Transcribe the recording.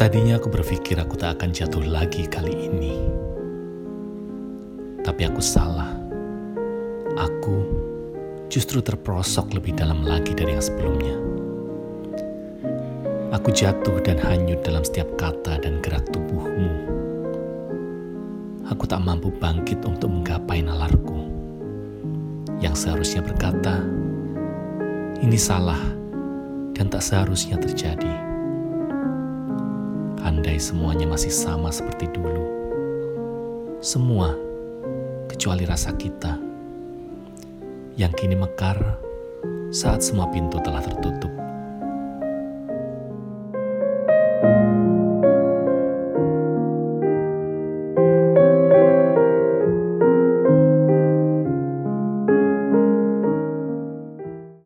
Tadinya aku berpikir aku tak akan jatuh lagi kali ini. Tapi aku salah. Aku justru terperosok lebih dalam lagi dari yang sebelumnya. Aku jatuh dan hanyut dalam setiap kata dan gerak tubuhmu. Aku tak mampu bangkit untuk menggapai nalarku. Yang seharusnya berkata, ini salah dan tak seharusnya terjadi semuanya masih sama seperti dulu. Semua, kecuali rasa kita, yang kini mekar saat semua pintu telah tertutup.